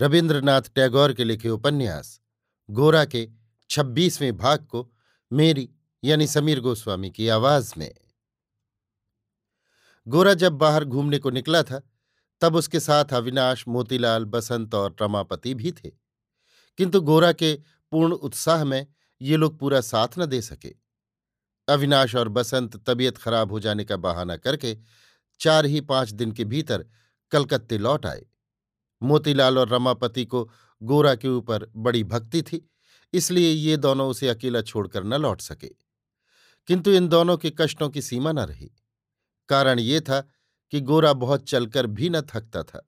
रविन्द्रनाथ टैगोर के लिखे उपन्यास, गोरा के छब्बीसवें भाग को मेरी यानी समीर गोस्वामी की आवाज़ में। गोरा जब बाहर घूमने को निकला था, तब उसके साथ अविनाश, मोतीलाल, बसंत और रमापति भी थे। किंतु गोरा के पूर्ण उत्साह में ये लोग पूरा साथ न दे सके। अविनाश और बसंत तबीयत खराब हो जाने का बहाना करके चार ही पाँच दिन के भीतर कलकत्ते लौट आए। मोतीलाल और रमापति को गोरा के ऊपर बड़ी भक्ति थी, इसलिए ये दोनों उसे अकेला छोड़कर न लौट सके। किंतु इन दोनों के कष्टों की सीमा न रही। कारण ये था कि गोरा बहुत चलकर भी न थकता था,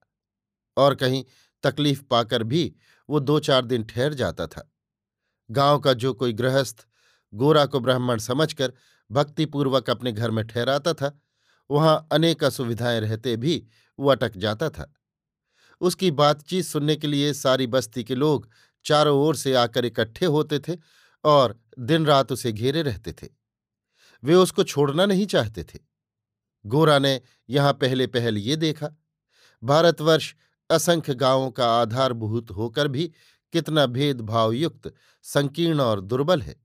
और कहीं तकलीफ़ पाकर भी वो दो चार दिन ठहर जाता था। गाँव का जो कोई गृहस्थ गोरा को ब्राह्मण समझकर भक्तिपूर्वक अपने घर में ठहराता था, वहाँ अनेक असुविधाएँ रहते भी वो अटक जाता था। उसकी बातचीत सुनने के लिए सारी बस्ती के लोग चारों ओर से आकर इकट्ठे होते थे और दिन रात उसे घेरे रहते थे। वे उसको छोड़ना नहीं चाहते थे। गोरा ने यहाँ पहले पहल ये देखा, भारतवर्ष असंख्य गाँवों का आधारभूत होकर भी कितना भेदभावयुक्त, संकीर्ण और दुर्बल है।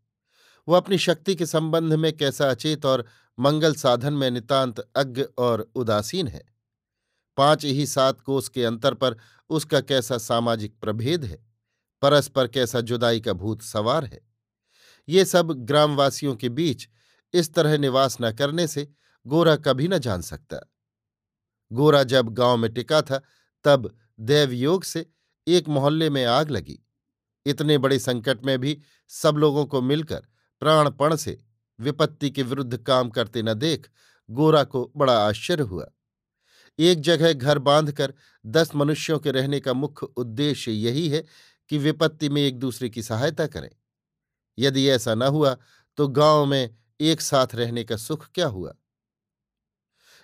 वो अपनी शक्ति के संबंध में कैसा अचेत और मंगल साधन में नितांत अज्ञ और उदासीन है। पाँच ही सात कोस के अंतर पर उसका कैसा सामाजिक प्रभेद है? परस्पर कैसा जुदाई का भूत सवार है? ये सब ग्रामवासियों के बीच इस तरह निवास न करने से गोरा कभी न जान सकता। गोरा जब गाँव में टिका था, तब दैवयोग से एक मोहल्ले में आग लगी। इतने बड़े संकट में भी सब लोगों को मिलकर प्राणपण से विपत्ति के विरुद्ध काम करते न देख गोरा को बड़ा आश्चर्य हुआ। एक जगह घर बांधकर दस मनुष्यों के रहने का मुख्य उद्देश्य यही है कि विपत्ति में एक दूसरे की सहायता करें। यदि ऐसा न हुआ तो गाँव में एक साथ रहने का सुख क्या हुआ?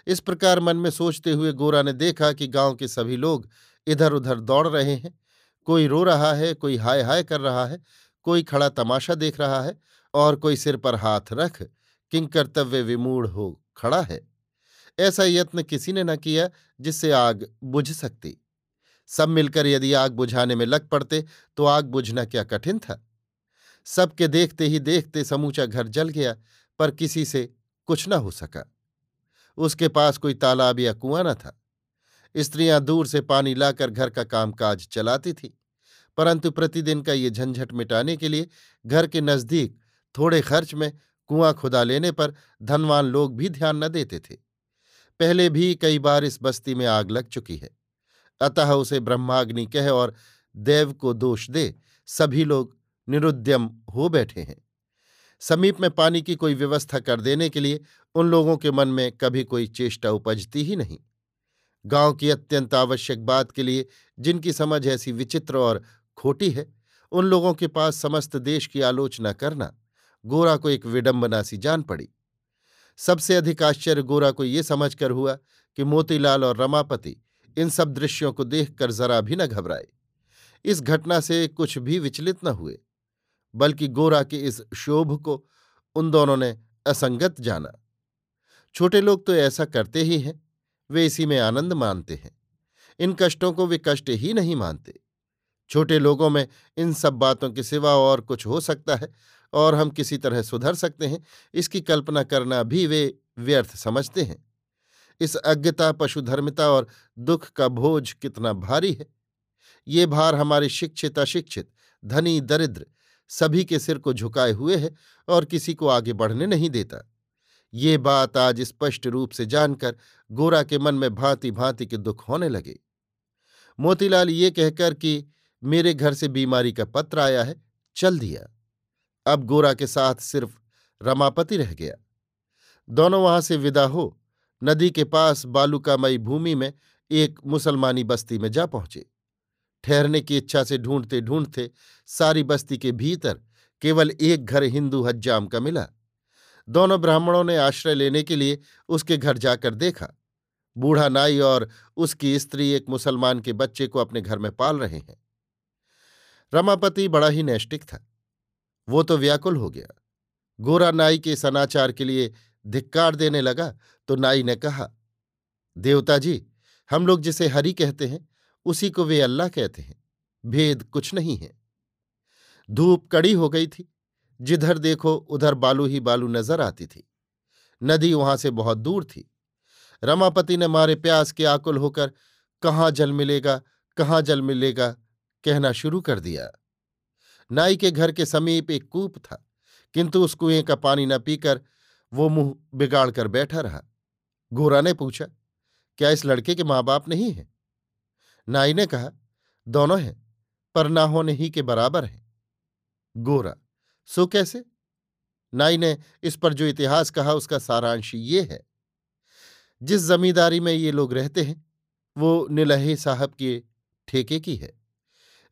इस प्रकार मन में सोचते हुए गोरा ने देखा कि गाँव के सभी लोग इधर उधर दौड़ रहे हैं। कोई रो रहा है, कोई हाय हाय कर रहा है, कोई खड़ा तमाशा देख रहा है और कोई सिर पर हाथ रख, किंकर्तव्य विमूढ़ हो खड़ा है। ऐसा यत्न किसी ने न किया जिससे आग बुझ सकती। सब मिलकर यदि आग बुझाने में लग पड़ते तो आग बुझना क्या कठिन था? सबके देखते ही देखते समूचा घर जल गया, पर किसी से कुछ न हो सका। उसके पास कोई तालाब या कुआँ न था। स्त्रियाँ दूर से पानी लाकर घर का कामकाज चलाती थीं, परंतु प्रतिदिन का ये झंझट मिटाने के लिए घर के नज़दीक थोड़े खर्च में कुआँ खुदा लेने पर धनवान लोग भी ध्यान न देते थे। पहले भी कई बार इस बस्ती में आग लग चुकी है। अतः उसे ब्रह्माग्नि कह और देव को दोष दे सभी लोग निरुद्यम हो बैठे हैं। समीप में पानी की कोई व्यवस्था कर देने के लिए उन लोगों के मन में कभी कोई चेष्टा उपजती ही नहीं। गाँव की अत्यंत आवश्यक बात के लिए जिनकी समझ ऐसी विचित्र और खोटी है, उन लोगों के पास समस्त देश की आलोचना करना, गोरा को एक विडंबना सी जान पड़ी। सबसे अधिक आश्चर्य गोरा को ये समझकर हुआ कि मोतीलाल और रमापति इन सब दृश्यों को देखकर जरा भी न घबराए। इस घटना से कुछ भी विचलित न हुए, बल्कि गोरा के इस शोभ को उन दोनों ने असंगत जाना। छोटे लोग तो ऐसा करते ही हैं, वे इसी में आनंद मानते हैं। इन कष्टों को वे कष्ट ही नहीं मानते। छोटे लोगों में इन सब बातों के सिवा और कुछ हो सकता है और हम किसी तरह सुधर सकते हैं, इसकी कल्पना करना भी वे व्यर्थ समझते हैं। इस अज्ञता, पशुधर्मिता और दुख का बोझ कितना भारी है। ये भार हमारे शिक्षित, अशिक्षित, धनी, दरिद्र सभी के सिर को झुकाए हुए है और किसी को आगे बढ़ने नहीं देता। ये बात आज स्पष्ट रूप से जानकर गोरा के मन में भांति भांति के दुख होने लगे। मोतीलाल ये कहकर कि, मेरे घर से बीमारी का पत्र आया है, चल दिया। अब गोरा के साथ सिर्फ़ रमापति रह गया। दोनों वहाँ से विदा हो, नदी के पास बालुकामयी भूमि में एक मुसलमानी बस्ती में जा पहुँचे। ठहरने की इच्छा से ढूंढते ढूंढते सारी बस्ती के भीतर केवल एक घर हिंदू हज्जाम का मिला। दोनों ब्राह्मणों ने आश्रय लेने के लिए उसके घर जाकर देखा। बूढ़ा नाई और उसकी स्त्री एक मुसलमान के बच्चे को अपने घर में पाल रहे हैं। रमापति बड़ा ही नैष्टिक था। वो तो व्याकुल हो गया। गोरा नाई के सनाचार के लिए धिक्कार देने लगा तो नाई ने कहा, देवता जी, हम लोग जिसे हरि कहते हैं, उसी को वे अल्लाह कहते हैं। भेद कुछ नहीं है। धूप कड़ी हो गई थी। जिधर देखो, उधर बालू ही बालू नज़र आती थी। नदी वहाँ से बहुत दूर थी। रमापति ने मारे प्यास के आकुल होकर, कहाँ जल मिलेगा, कहाँ जल मिलेगा? कहना शुरू कर दिया। नाई के घर के समीप एक कूप था, किंतु उस कुएँ का पानी न पीकर वो मुँह बिगाड़ कर बैठा रहा। गोरा ने पूछा, क्या इस लड़के के माँ बाप नहीं हैं? नाई ने कहा, दोनों हैं, पर ना होने ही के बराबर हैं। गोरा सो कैसे? नाई ने, इस पर जो इतिहास कहा उसका सारांश ये है। जिस जमींदारी में ये लोग रहते हैं, वो निलहे साहब के ठेके की है।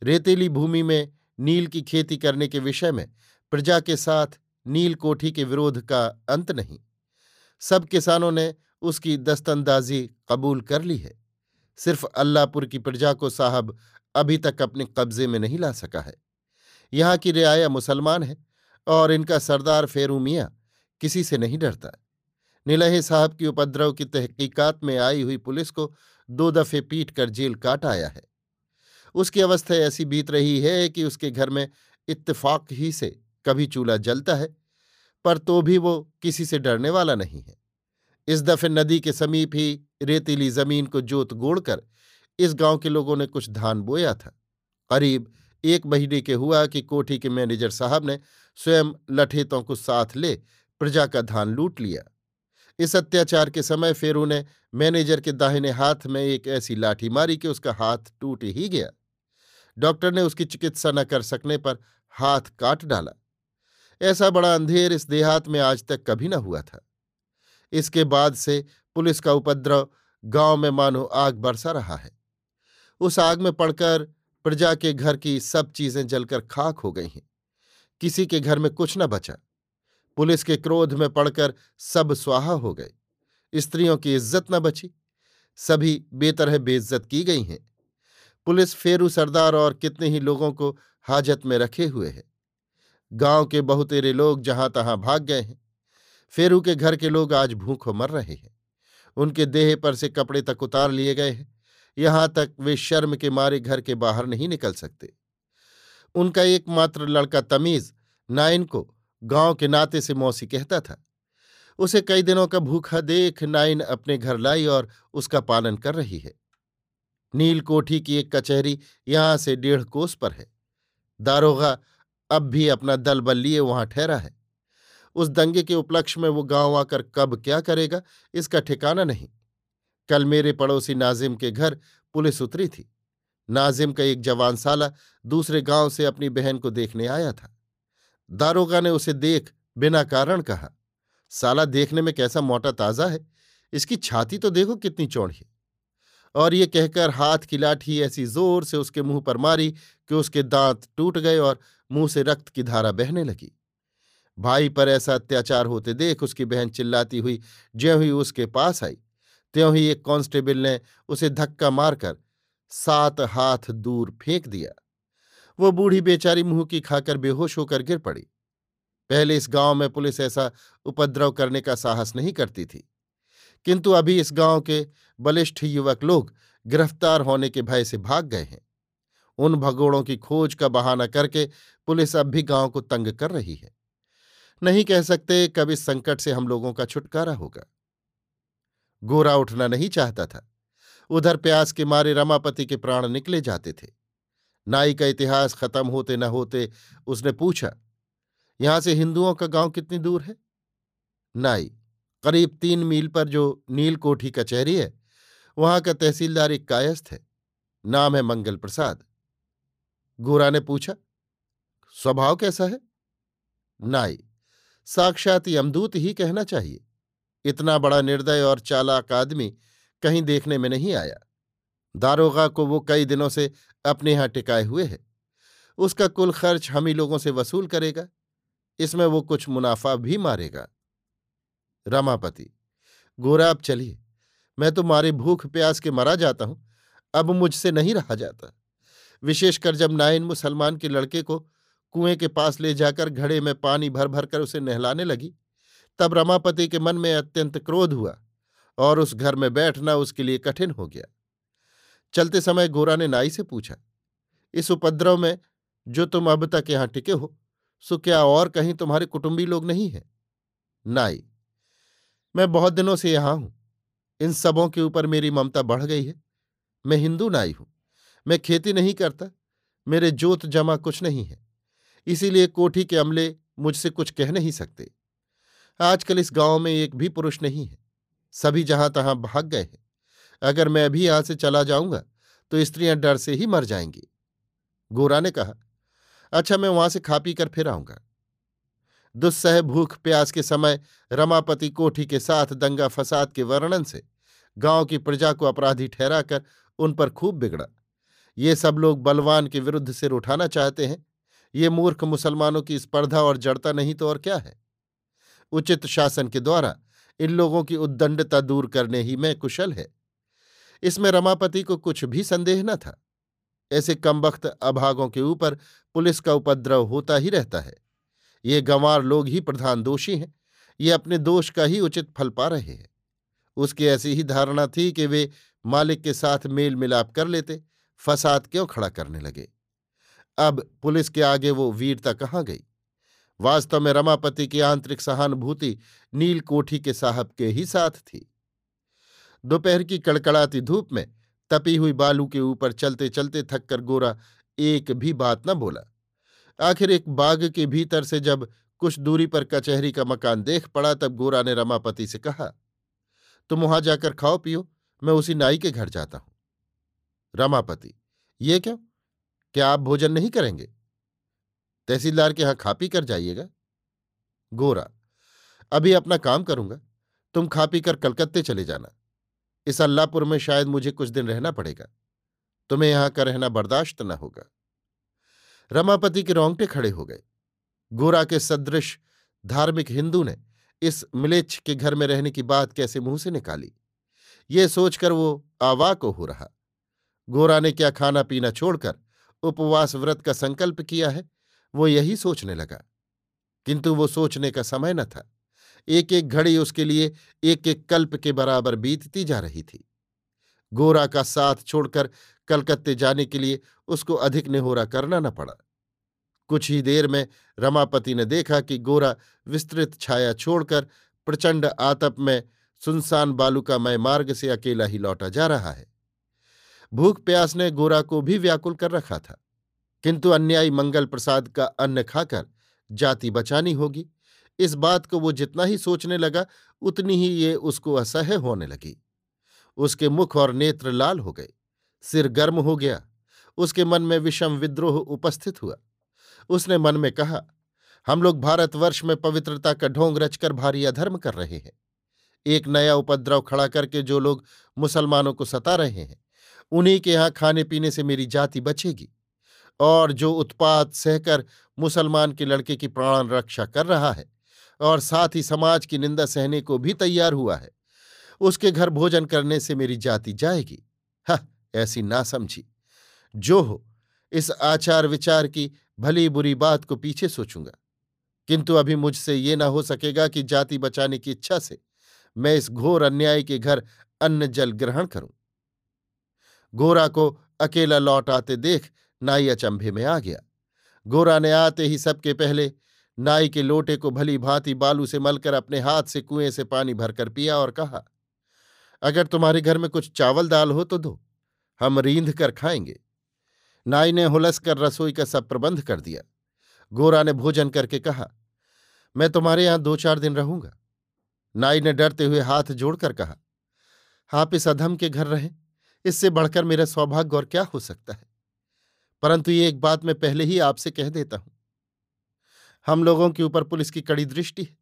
रेतीली भूमि में नील की खेती करने के विषय में प्रजा के साथ नील कोठी के विरोध का अंत नहीं। सब किसानों ने उसकी दस्तंदाजी कबूल कर ली है। सिर्फ़ अल्लाहपुर की प्रजा को साहब अभी तक अपने कब्जे में नहीं ला सका है। यहाँ की रियाया मुसलमान है और इनका सरदार फेरू मियाँ किसी से नहीं डरता। निलहे साहब की उपद्रव की तहकीकात में आई हुई पुलिस को दो दफे पीट कर जेल काट आया है। उसकी अवस्था ऐसी बीत रही है कि उसके घर में इत्तेफाक ही से कभी चूल्हा जलता है, पर तो भी वो किसी से डरने वाला नहीं है। इस दफे नदी के समीप ही रेतीली ज़मीन को जोत गोड़कर इस गाँव के लोगों ने कुछ धान बोया था। करीब एक महीने के हुआ कि कोठी के मैनेजर साहब ने स्वयं लठेतों को साथ ले प्रजा का धान लूट लिया। इस अत्याचार के समय फेरू ने मैनेजर के दाहिने हाथ में एक ऐसी लाठी मारी कि उसका हाथ टूट ही गया। डॉक्टर ने उसकी चिकित्सा न कर सकने पर हाथ काट डाला। ऐसा बड़ा अंधेर इस देहात में आज तक कभी न हुआ था। इसके बाद से पुलिस का उपद्रव गाँव में मानो आग बरसा रहा है। उस आग में पड़कर प्रजा के घर की सब चीज़ें जलकर खाक हो गई हैं। किसी के घर में कुछ न बचा। पुलिस के क्रोध में पड़कर सब स्वाहा हो गए। स्त्रियों की इज़्ज़त न बची। सभी बेतरह बेइज्जत की गई हैं। पुलिस फेरू सरदार और कितने ही लोगों को हाजत में रखे हुए है। गाँव के बहुतेरे लोग जहाँ तहां भाग गए हैं। फेरू के घर के लोग आज भूखों मर रहे हैं। उनके देह पर से कपड़े तक उतार लिए गए हैं। यहाँ तक वे शर्म के मारे घर के बाहर नहीं निकल सकते। उनका एकमात्र लड़का तमीज, नाइन को गाँव के नाते से मौसी कहता था। उसे कई दिनों का भूखा देख नाइन अपने घर लाई और उसका पालन कर रही है। नील कोठी की एक कचहरी यहाँ से डेढ़ कोस पर है। दारोगा अब भी अपना दल बल लिए वहाँ ठहरा है। उस दंगे के उपलक्ष्य में वो गाँव आकर कब क्या करेगा, इसका ठिकाना नहीं। कल मेरे पड़ोसी नाजिम के घर पुलिस उतरी थी। नाजिम का एक जवान साला दूसरे गाँव से अपनी बहन को देखने आया था। दारोगा ने उसे देख बिना कारण कहा, साला देखने में कैसा मोटा ताज़ा है, इसकी छाती तो देखो कितनी चौड़ी और ये कहकर हाथ की लाठी ऐसी ज़ोर से उसके मुँह पर मारी कि उसके दांत टूट गए और मुँह से रक्त की धारा बहने लगी। भाई पर ऐसा अत्याचार होते देख उसकी बहन चिल्लाती हुई ज्यों ही उसके पास आई, त्यों ही एक कांस्टेबल ने उसे धक्का मारकर सात हाथ दूर फेंक दिया। वो बूढ़ी बेचारी मुँह की खाकर बेहोश होकर गिर पड़ी। पहले इस गाँव में पुलिस ऐसा उपद्रव करने का साहस नहीं करती थी। किंतु अभी इस गाँव के बलिष्ठ युवक लोग गिरफ़्तार होने के भय से भाग गए हैं। उन भगोड़ों की खोज का बहाना करके पुलिस अब भी गाँव को तंग कर रही है। नहीं कह सकते कब इस संकट से हम लोगों का छुटकारा होगा। गोरा उठना नहीं चाहता था। उधर प्यास के मारे रमापति के प्राण निकले जाते थे। नाई का इतिहास खत्म होते न होते उसने पूछा, यहाँ से हिंदुओं का गाँव कितनी दूर है? नाई करीब तीन मील पर जो नील कोठी कचहरी है, वहाँ का तहसीलदार एक कायस्थ है। नाम है मंगल प्रसाद। गोरा ने पूछा, स्वभाव कैसा है? नाई, साक्षात यमदूत ही कहना चाहिए। इतना बड़ा निर्दय और चालाक आदमी कहीं देखने में नहीं आया। दारोगा को वो कई दिनों से अपने यहाँ टिकाए हुए है। उसका कुल खर्च हम ही लोगों से वसूल करेगा। इसमें वो कुछ मुनाफा भी मारेगा। रमापति। गोरा, अब चलिए। मैं तो मारे भूख प्यास के मरा जाता हूँ, अब मुझसे नहीं रहा जाता। विशेषकर जब नाइन मुसलमान के लड़के को कुएँ के पास ले जाकर घड़े में पानी भर भर कर उसे नहलाने लगी, तब रमापति के मन में अत्यंत क्रोध हुआ और उस घर में बैठना उसके लिए कठिन हो गया। चलते समय गोरा ने नाई से पूछा, इस उपद्रव में जो तुम अब तक यहाँ टिके हो, सो क्या और कहीं तुम्हारे कुटुंबी लोग नहीं हैं? नाई मैं बहुत दिनों से यहाँ हूँ। इन सबों के ऊपर मेरी ममता बढ़ गई है। मैं हिंदू नाई हूँ। मैं खेती नहीं करता। मेरे जोत जमा कुछ नहीं है। इसीलिए कोठी के अमले मुझसे कुछ कह नहीं सकते। आजकल इस गाँव में एक भी पुरुष नहीं है। सभी जहाँ तहां भाग गए हैं। अगर मैं अभी यहाँ से चला जाऊँगा तो स्त्रियाँ डर से ही मर जाएँगी। गोरा ने कहा अच्छा मैं वहाँ से खा पी कर फिर आऊँगा। दुस्सह भूख प्यास के समय रमापति कोठी के साथ दंगा फसाद के वर्णन से गाँव की प्रजा को अपराधी ठहराकर उन पर खूब बिगड़ा। ये सब लोग बलवान के विरुद्ध सिर उठाना चाहते हैं। ये मूर्ख मुसलमानों की स्पर्धा और जड़ता नहीं तो और क्या है? उचित शासन के द्वारा इन लोगों की उद्दंडता दूर करने ही में कुशल है। इसमें रमापति को कुछ भी संदेह न था। ऐसे कमबख्त अभागों के ऊपर पुलिस का उपद्रव होता ही रहता है। ये गंवार लोग ही प्रधान दोषी हैं। ये अपने दोष का ही उचित फल पा रहे हैं। उसकी ऐसी ही धारणा थी कि वे मालिक के साथ मेल मिलाप कर लेते, फसाद क्यों खड़ा करने लगे। अब पुलिस के आगे वो वीरता कहाँ गई? वास्तव में रमापति की आंतरिक सहानुभूति नील कोठी के साहब के ही साथ थी। दोपहर की कड़कड़ाती धूप में तपी हुई बालू के ऊपर चलते चलते थककर गोरा एक भी बात न बोला। आखिर एक बाग के भीतर से जब कुछ दूरी पर कचहरी का मकान देख पड़ा, तब गोरा ने रमापति से कहा, तुम वहाँ जाकर खाओ, पियो, मैं उसी नाई के घर जाता हूँ। रमापति, ये क्यों? क्या आप भोजन नहीं करेंगे? तहसीलदार के यहाँ खा पी कर जाइएगा। गोरा, अभी अपना काम करूँगा, तुम खा पी कर कलकत्ते चले जाना। इस अल्लाहपुर में शायद मुझे कुछ दिन रहना पड़ेगा। तुम्हें यहाँ का रहना बर्दाश्त न होगा। रमापति के रोंगटे खड़े हो गए। गोरा के सदृश धार्मिक हिंदू ने इस मिलेच्छ के घर में रहने की बात कैसे मुँह से निकाली? ये सोचकर वो आवाक हो रहा। गोरा ने क्या खाना पीना छोड़कर उपवास व्रत का संकल्प किया है? वो यही सोचने लगा। किंतु वो सोचने का समय न था। एक एक घड़ी उसके लिए एक एक कल्प के बराबर बीतती जा रही थी। गोरा का साथ छोड़कर कलकत्ते जाने के लिए उसको अधिक निहोरा करना न पड़ा। कुछ ही देर में रमापति ने देखा कि गोरा विस्तृत छाया छोड़कर प्रचंड आतप में सुनसान बालुकामय मार्ग से अकेला ही लौटा जा रहा है। भूख प्यास ने गोरा को भी व्याकुल कर रखा था, किंतु अन्यायी मंगल प्रसाद का अन्न खाकर जाति बचानी होगी। इस बात को वो जितना ही सोचने लगा, उतनी ही ये उसको असह्य होने लगी। उसके मुख और नेत्र लाल हो गए। सिर गर्म हो गया। उसके मन में विषम विद्रोह उपस्थित हुआ। उसने मन में कहा, हम लोग भारतवर्ष में पवित्रता का ढोंग रचकर भारी अधर्म कर रहे हैं। एक नया उपद्रव खड़ा करके जो लोग मुसलमानों को सता रहे हैं, उन्हीं के यहाँ खाने पीने से मेरी जाति बचेगी। और जो उत्पात सहकर मुसलमान के लड़के की प्राण रक्षा कर रहा है, और साथ ही समाज की निंदा सहने को भी तैयार हुआ है उसके घर भोजन करने से मेरी जाति जाएगी। हा, ऐसी ना समझी। जो हो, इस आचार विचार की भली बुरी बात को पीछे सोचूँगा। किंतु अभी मुझसे ये ना हो सकेगा कि जाति बचाने की इच्छा से मैं इस घोर अन्याय के घर अन्न जल ग्रहण करूँ। गोरा को अकेला लौट आते देख नाई अचंभे में आ गया। गोरा ने आते ही सबके पहले नाई के लोटे को भली भांति बालू से मलकर अपने हाथ से कुएँ से पानी भरकर पिया और कहा अगर तुम्हारे घर में कुछ चावल दाल हो तो दो। हम रींध कर खाएँगे। नाई ने हुलस कर रसोई का सब प्रबंध कर दिया। गोरा ने भोजन करके कहा, मैं तुम्हारे यहाँ दो चार दिन रहूँगा। नाई ने डरते हुए हाथ जोड़कर कहा, आप इस अधम के घर रहें। इससे बढ़कर मेरा सौभाग्य और क्या हो सकता है? परंतु ये एक बात मैं पहले ही आपसे कह देता हूँ। हम लोगों के ऊपर पुलिस की कड़ी दृष्टि है।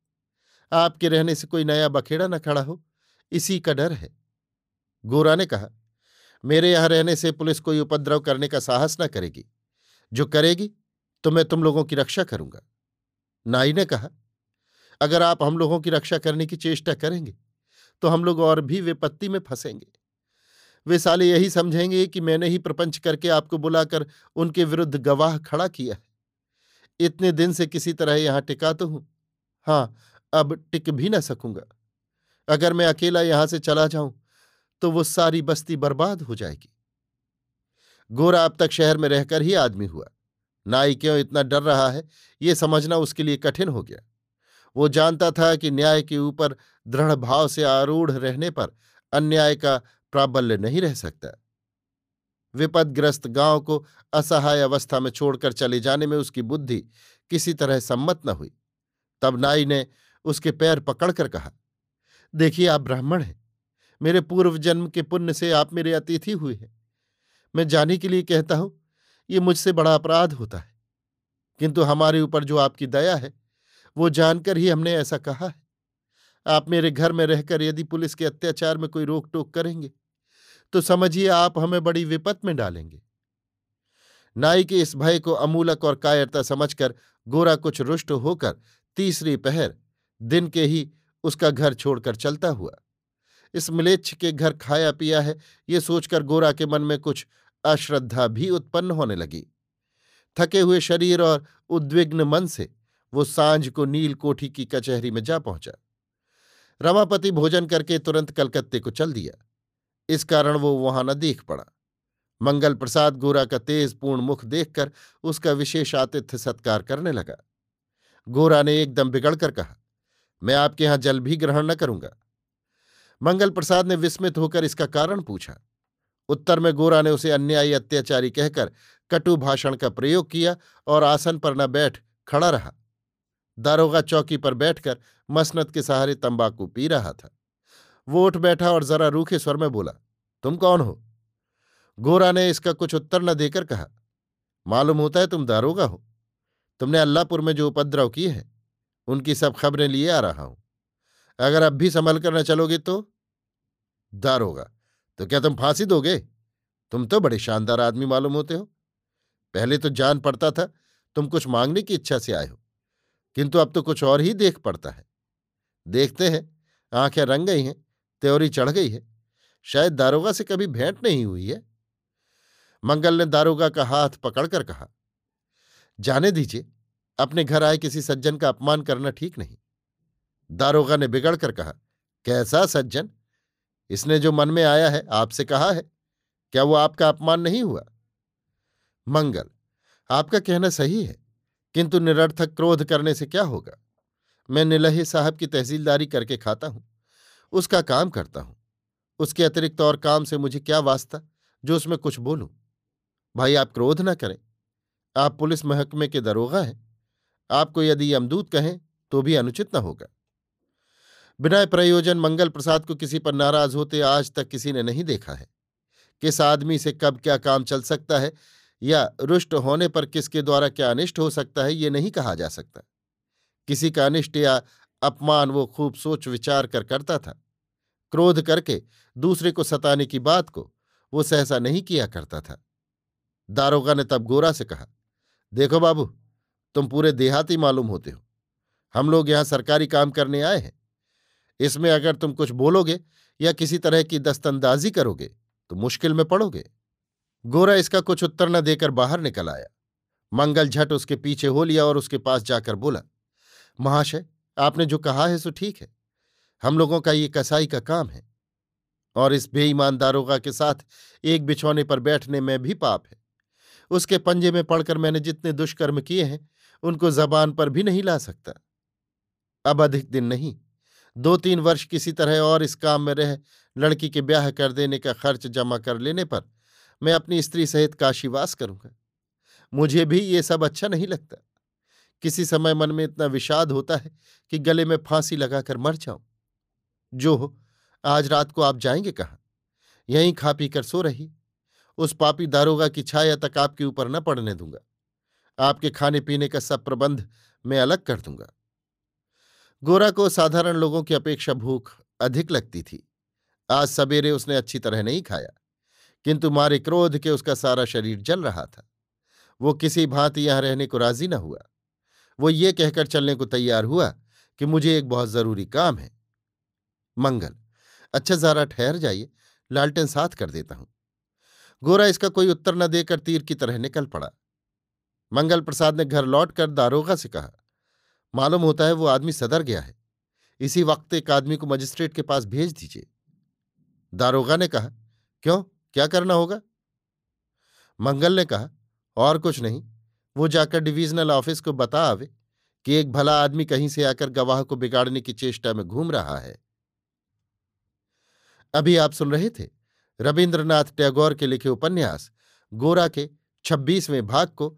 आपके रहने से कोई नया बखेड़ा न खड़ा हो। इसी का डर है। गोरा ने कहा, मेरे यहाँ रहने से पुलिस कोई उपद्रव करने का साहस न करेगी। जो करेगी तो मैं तुम लोगों की रक्षा करूँगा। नाई ने कहा, अगर आप हम लोगों की रक्षा करने की चेष्टा करेंगे तो हम लोग और भी विपत्ति में फंसेंगे। वे साले यही समझेंगे कि मैंने ही प्रपंच करके आपको बुलाकर उनके विरुद्ध गवाह खड़ा किया है। इतने दिन से किसी तरह यहाँ टिका तो हूँ। हाँ, अब टिक भी ना सकूँगा। अगर मैं अकेला यहाँ से चला जाऊँ तो वो सारी बस्ती बर्बाद हो जाएगी। गोरा अब तक शहर में रहकर ही आदमी हुआ। नाई क्यों इतना डर रहा है, ये समझना उसके लिए कठिन हो गया। वो जानता था कि न्याय के ऊपर दृढ़ भाव से आरूढ़ रहने पर अन्याय का प्राबल्य नहीं रह सकता। विपदग्रस्त गाँव को असहाय अवस्था में छोड़कर चले जाने में उसकी बुद्धि किसी तरह सम्मत न हुई। तब नाई ने उसके पैर पकड़कर कहा देखिए, आप ब्राह्मण हैं। मेरे पूर्व जन्म के पुण्य से आप मेरे अतिथि हुए हैं। मैं जाने के लिए कहता हूँ, ये मुझसे बड़ा अपराध होता है। किंतु हमारे ऊपर जो आपकी दया है, वो जानकर ही हमने ऐसा कहा है। आप मेरे घर में रहकर यदि पुलिस के अत्याचार में कोई रोक टोक करेंगे तो समझिए आप हमें बड़ी विपत में डालेंगे। नाई के इस भय को अमूलक और कायरता समझकर गोरा कुछ रुष्ट होकर तीसरी पहर दिन के ही उसका घर छोड़कर चलता हुआ। इस मिलेच्छ के घर खाया पिया है, ये सोचकर गोरा के मन में कुछ अश्रद्धा भी उत्पन्न होने लगी। थके हुए शरीर और उद्विग्न मन से वो साँझ को नील कोठी की कचहरी में जा पहुँचा। रमापति भोजन करके तुरंत कलकत्ते को चल दिया। इस कारण वो वहाँ न देख पड़ा। मंगल प्रसाद गोरा का तेज पूर्ण मुख देखकर उसका विशेष आतिथ्य सत्कार करने लगा। गोरा ने एकदम बिगड़कर कहा मैं आपके यहाँ जल भी ग्रहण न करूँगा। मंगल प्रसाद ने विस्मित होकर इसका कारण पूछा। उत्तर में गोरा ने उसे अन्यायी अत्याचारी कहकर कटु भाषण का प्रयोग किया और आसन पर न बैठ खड़ा रहा। दारोगा चौकी पर बैठकर मसनत के सहारे तंबाकू पी रहा था। वो उठ बैठा और जरा रूखे स्वर में बोला, तुम कौन हो? गोरा ने इसका कुछ उत्तर न देकर कहा, मालूम होता है तुम दारोगा हो। तुमने अल्लाहपुर में जो उपद्रव किए हैं उनकी सब खबरें लिए आ रहा हूँ। अगर अब भी संभल कर न चलोगे तो? दारोगा तो क्या तुम फांसी दोगे? तुम तो बड़े शानदार आदमी मालूम होते हो। पहले तो जान पड़ता था, तुम कुछ मांगने की इच्छा से आए हो। किंतु अब तो कुछ और ही देख पड़ता है। देखते हैं, आँखें रंग गई हैं, त्योरी चढ़ गई है। शायद दारोगा से कभी भेंट नहीं हुई है। मंगल ने दारोगा का हाथ पकड़कर कहा, जाने दीजिए। अपने घर आए किसी सज्जन का अपमान करना ठीक नहीं। दारोगा ने बिगड़कर कहा, कैसा सज्जन? इसने जो मन में आया है, आपसे कहा है। क्या वो आपका अपमान नहीं हुआ? मंगल, आपका कहना सही है, किंतु निरर्थक क्रोध करने से क्या होगा? मैं निलहे साहब की तहसीलदारी करके खाता हूँ, उसका काम करता हूँ। उसके अतिरिक्त और काम से मुझे क्या वास्ता, जो उसमें कुछ बोलूँ? भाई, आप क्रोध ना करें। आप पुलिस महकमे के दरोगा हैं। आपको यदि यमदूत कहें तो भी अनुचित न होगा। बिना प्रयोजन मंगल प्रसाद को किसी पर नाराज़ होते आज तक किसी ने नहीं देखा है। किस आदमी से कब क्या काम चल सकता है, या रुष्ट होने पर किसके द्वारा क्या अनिष्ट हो सकता है, ये नहीं कहा जा सकता। किसी का अनिष्ट या अपमान वो खूब सोच विचार कर करता था। क्रोध करके दूसरे को सताने की बात को वो सहसा नहीं किया करता था। दारोगा ने तब गोरा से कहा, देखो बाबू तुम पूरे देहाती मालूम होते हो। हम लोग यहाँ सरकारी काम करने आए हैं। इसमें अगर तुम कुछ बोलोगे या किसी तरह की दस्तंदाजी करोगे तो मुश्किल में पड़ोगे। गोरा इसका कुछ उत्तर न देकर बाहर निकल आया। मंगल झट उसके पीछे हो लिया और उसके पास जाकर बोला, महाशय, आपने जो कहा है सो ठीक है। हम लोगों का ये कसाई का काम है और इस बेईमान दारोगा के साथ एक बिछौने पर बैठने में भी पाप है। उसके पंजे में पड़कर मैंने जितने दुष्कर्म किए हैं उनको जबान पर भी नहीं ला सकता। अब अधिक दिन नहीं। दो तीन वर्ष किसी तरह और इस काम में रह, लड़की के ब्याह कर देने का खर्च जमा कर लेने पर मैं अपनी स्त्री सहित काशीवास करूँगा। मुझे भी ये सब अच्छा नहीं लगता। किसी समय मन में इतना विषाद होता है कि गले में फांसी लगाकर मर जाऊँ। जो हो, आज रात को आप जाएँगे कहाँ? यहीं खा पी कर सो रही उस पापी दारोगा की छाया तक आपके ऊपर न पड़ने दूँगा। आपके खाने पीने का सब प्रबंध मैं अलग कर दूँगा। गोरा को साधारण लोगों की अपेक्षा भूख अधिक लगती थी। आज सवेरे उसने अच्छी तरह नहीं खाया, किंतु मारे क्रोध के उसका सारा शरीर जल रहा था। वो किसी भांति यहाँ रहने को राज़ी न हुआ। वो ये कहकर चलने को तैयार हुआ कि मुझे एक बहुत ज़रूरी काम है। मंगल अच्छा जरा ठहर जाइए, लालटेन साथ कर देता हूँ। गोरा इसका कोई उत्तर न देकर तीर की तरह निकल पड़ा। मंगल प्रसाद ने घर लौटकर दारोगा से कहा, मालूम होता है वो आदमी सदर गया है। इसी वक्त एक आदमी को मजिस्ट्रेट के पास भेज दीजिए। दारोगा ने कहा, क्यों? क्या करना होगा? मंगल ने कहा, और कुछ नहीं। वो जाकर डिवीजनल ऑफ़िस को बता आवे कि एक भला आदमी कहीं से आकर गवाह को बिगाड़ने की चेष्टा में घूम रहा है। अभी आप सुन रहे थे रविन्द्रनाथ टैगोर के लिखे उपन्यास, गोरा के छब्बीसवें भाग को